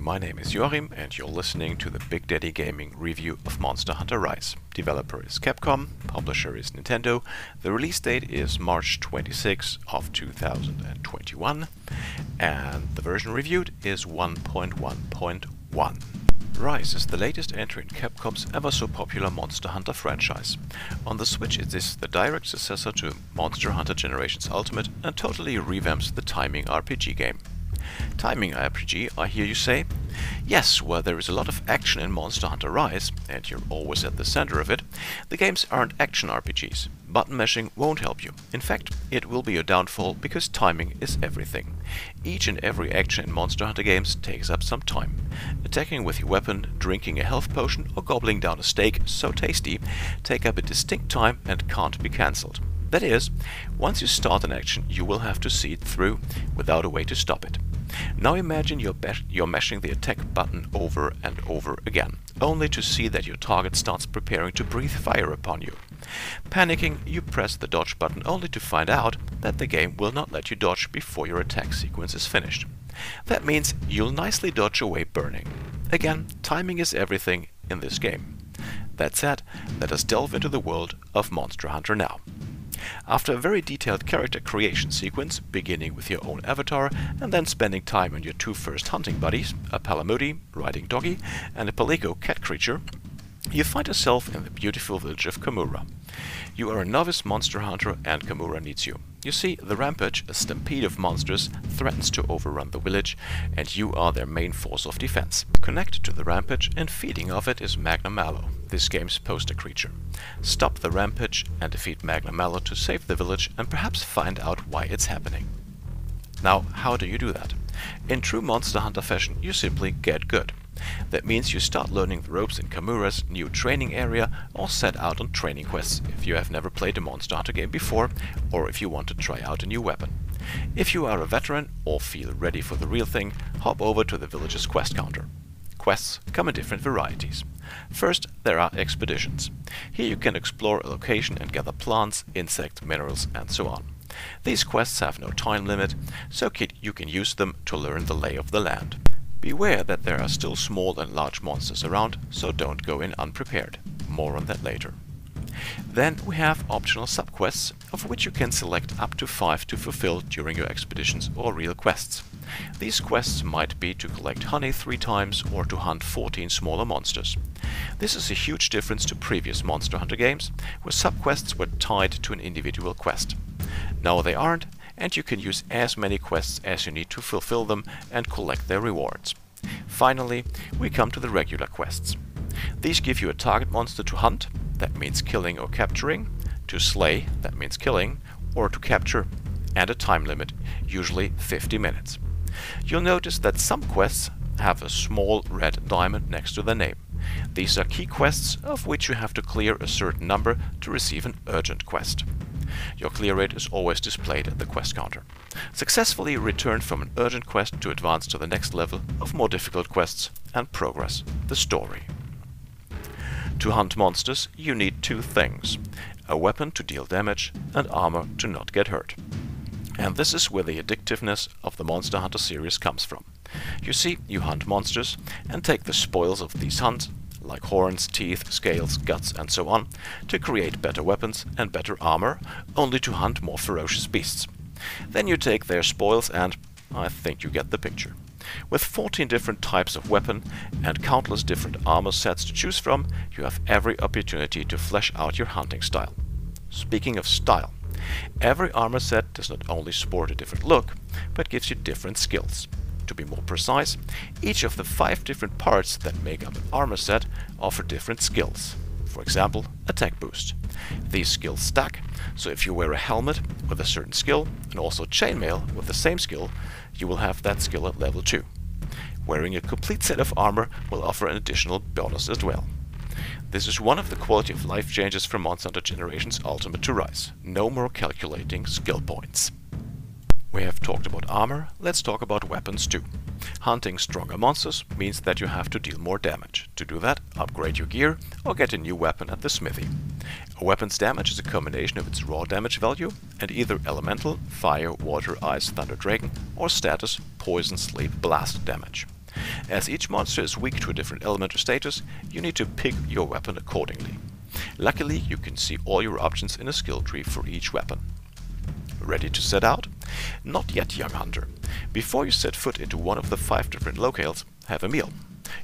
My name is Joachim and you're listening to the Big Daddy Gaming review of Monster Hunter Rise. Developer is Capcom, publisher is Nintendo, the release date is March 26 of 2021 and the version reviewed is 1.1.1. Rise is the latest entry in Capcom's ever so popular Monster Hunter franchise. On the Switch it is the direct successor to Monster Hunter Generations Ultimate and totally revamps the timing RPG game. Timing RPG, I hear you say? Yes, where there is a lot of action in Monster Hunter Rise, and you're always at the center of it, the games aren't action RPGs. Button mashing won't help you. In fact, it will be your downfall because timing is everything. Each and every action in Monster Hunter games takes up some time. Attacking with your weapon, drinking a health potion, or gobbling down a steak so tasty take up a distinct time and can't be cancelled. That is, once you start an action, you will have to see it through without a way to stop it. Now imagine you're, you're mashing the attack button over and over again, only to see that your target starts preparing to breathe fire upon you. Panicking, you press the dodge button only to find out that the game will not let you dodge before your attack sequence is finished. That means you'll nicely dodge away burning. Again, timing is everything in this game. That said, let us delve into the world of Monster Hunter now. After a very detailed character creation sequence, beginning with your own avatar and then spending time on your two first hunting buddies, a Palamute, riding doggy, and a Palico cat creature, you find yourself in the beautiful village of Kamura. You are a novice monster hunter and Kamura needs you. You see, the Rampage, a stampede of monsters, threatens to overrun the village, and you are their main force of defense. Connected to the Rampage and feeding off it is Magnamalo, this game's poster creature. Stop the Rampage and defeat Magnamalo to save the village and perhaps find out why it's happening. Now, how do you do that? In true Monster Hunter fashion, you simply get good. That means you start learning the ropes in Kamura's new training area or set out on training quests if you have never played a Monster Hunter game before or if you want to try out a new weapon. If you are a veteran or feel ready for the real thing, hop over to the village's quest counter. Quests come in different varieties. First, there are expeditions. Here you can explore a location and gather plants, insects, minerals and so on. These quests have no time limit, so you can use them to learn the lay of the land. Beware that there are still small and large monsters around, so don't go in unprepared. More on that later. Then we have optional subquests, of which you can select up to 5 to fulfill during your expeditions or real quests. These quests might be to collect honey 3 times or to hunt 14 smaller monsters. This is a huge difference to previous Monster Hunter games, where subquests were tied to an individual quest. Now they aren't, and you can use as many quests as you need to fulfill them and collect their rewards. Finally, we come to the regular quests. These give you a target monster to hunt, that means killing or capturing, to slay, that means killing, or to capture, and a time limit, usually 50 minutes. You'll notice that some quests have a small red diamond next to their name. These are key quests of which you have to clear a certain number to receive an urgent quest. Your clear rate is always displayed at the quest counter. Successfully return from an urgent quest to advance to the next level of more difficult quests and progress the story. To hunt monsters you need two things. A weapon to deal damage and armor to not get hurt. And this is where the addictiveness of the Monster Hunter series comes from. You see, you hunt monsters and take the spoils of these hunts like horns, teeth, scales, guts and so on, to create better weapons and better armor, only to hunt more ferocious beasts. Then you take their spoils and I think you get the picture. With 14 different types of weapon and countless different armor sets to choose from, you have every opportunity to flesh out your hunting style. Speaking of style, every armor set does not only sport a different look, but gives you different skills. To be more precise, each of the five different parts that make up an armor set offer different skills. For example, attack boost. These skills stack, so if you wear a helmet with a certain skill and also chainmail with the same skill, you will have that skill at level 2. Wearing a complete set of armor will offer an additional bonus as well. This is one of the quality of life changes from Hunter Generations Ultimate to Rise. No more calculating skill points. We have talked about armor, let's talk about weapons too. Hunting stronger monsters means that you have to deal more damage. To do that, upgrade your gear or get a new weapon at the smithy. A weapon's damage is a combination of its raw damage value and either elemental, fire, water, ice, thunder, dragon or status, poison, sleep, blast damage. As each monster is weak to a different element or status, you need to pick your weapon accordingly. Luckily, you can see all your options in a skill tree for each weapon. Ready to set out? Not yet, young hunter. Before you set foot into one of the five different locales, have a meal.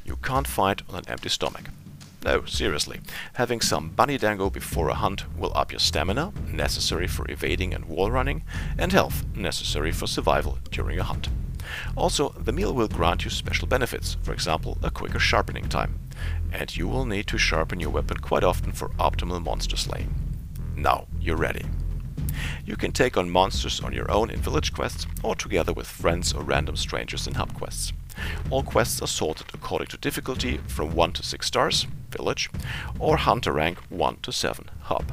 You can't fight on an empty stomach. No, seriously, having some bunny dango before a hunt will up your stamina, necessary for evading and wall running, and health, necessary for survival during a hunt. Also, the meal will grant you special benefits, for example, a quicker sharpening time. And you will need to sharpen your weapon quite often for optimal monster slaying. Now, you're ready. You can take on monsters on your own in village quests or together with friends or random strangers in hub quests. All quests are sorted according to difficulty from 1 to 6 stars, village, or hunter rank 1 to 7, hub.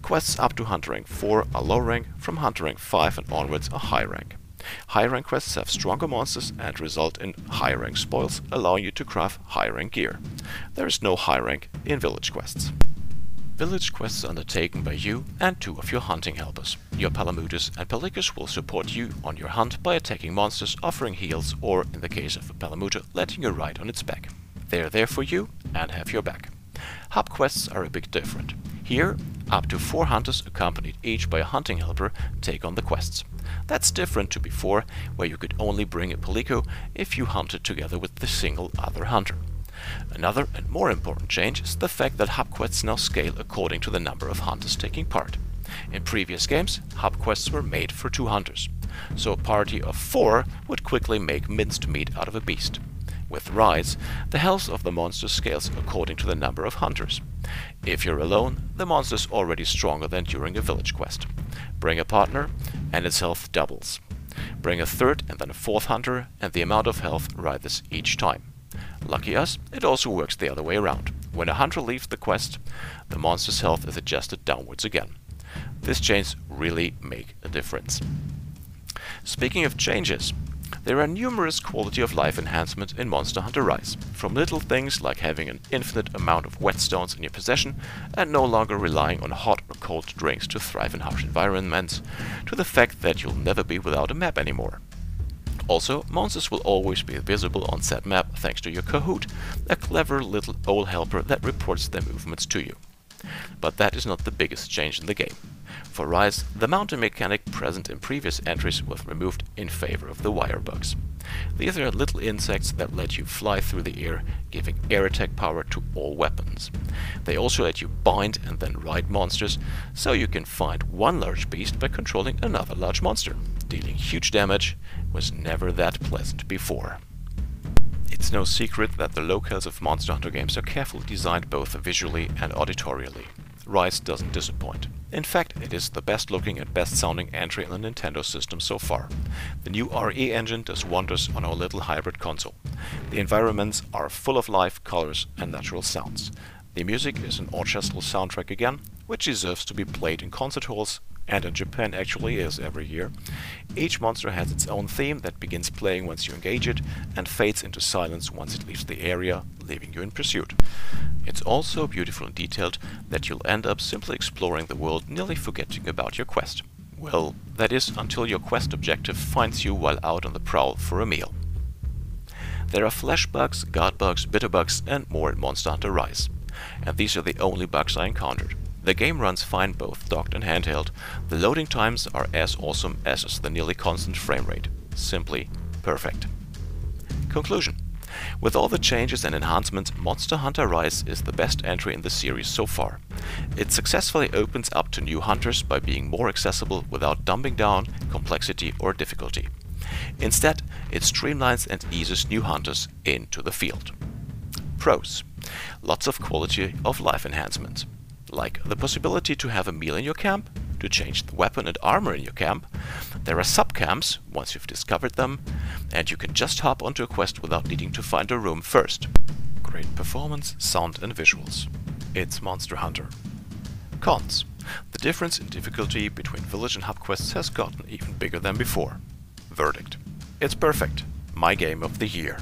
Quests up to hunter rank 4 are low rank, from hunter rank 5 and onwards are high rank. High rank quests have stronger monsters and result in high rank spoils, allowing you to craft high rank gear. There is no high rank in village quests. Village quests undertaken by you and two of your hunting helpers. Your Palamutes and Palicos will support you on your hunt by attacking monsters, offering heals, or, in the case of a Palamute, letting you ride on its back. They are there for you and have your back. Hub quests are a bit different. Here, up to four hunters accompanied each by a hunting helper take on the quests. That's different to before, where you could only bring a Palico if you hunted together with the single other hunter. Another and more important change is the fact that hub quests now scale according to the number of hunters taking part. In previous games, hub quests were made for two hunters, so a party of four would quickly make minced meat out of a beast. With Rise, the health of the monster scales according to the number of hunters. If you're alone, the monster is already stronger than during a village quest. Bring a partner, and its health doubles. Bring a third and then a fourth hunter, and the amount of health rises each time. Lucky us, it also works the other way around. When a hunter leaves the quest, the monster's health is adjusted downwards again. These change really make a difference. Speaking of changes, there are numerous quality of life enhancements in Monster Hunter Rise, from little things like having an infinite amount of whetstones in your possession and no longer relying on hot or cold drinks to thrive in harsh environments, to the fact that you'll never be without a map anymore. Also, monsters will always be visible on said map thanks to your Cohoot, a clever little owl helper that reports their movements to you. But that is not the biggest change in the game. For Rise, the mountain mechanic present in previous entries was removed in favor of the wire bugs. These are little insects that let you fly through the air, giving air attack power to all weapons. They also let you bind and then ride monsters, so you can find one large beast by controlling another large monster. Dealing huge damage was never that pleasant before. It's no secret that the locales of Monster Hunter games are carefully designed both visually and auditorially. Rise doesn't disappoint. In fact, it is the best looking and best sounding entry in the Nintendo system so far. The new RE engine does wonders on our little hybrid console. The environments are full of life, colors and natural sounds. The music is an orchestral soundtrack again, which deserves to be played in concert halls and in Japan actually is every year. Each monster has its own theme that begins playing once you engage it and fades into silence once it leaves the area, leaving you in pursuit. It's all so beautiful and detailed that you'll end up simply exploring the world, nearly forgetting about your quest. Well, that is until your quest objective finds you while out on the prowl for a meal. There are flesh bugs, guard bugs, bitter bugs, and more in Monster Hunter Rise. And these are the only bugs I encountered. The game runs fine both docked and handheld. The loading times are as awesome as is the nearly constant frame rate. Simply perfect. Conclusion. With all the changes and enhancements, Monster Hunter Rise is the best entry in the series so far. It successfully opens up to new hunters by being more accessible without dumbing down complexity or difficulty. Instead, it streamlines and eases new hunters into the field. Pros. Lots of quality of life enhancements like the possibility to have a meal in your camp, to change the weapon and armor in your camp. There are sub-camps, once you've discovered them, and you can just hop onto a quest without needing to find a room first. Great performance, sound and visuals. It's Monster Hunter. Cons. The difference in difficulty between village and hub quests has gotten even bigger than before. Verdict. It's perfect. My game of the year.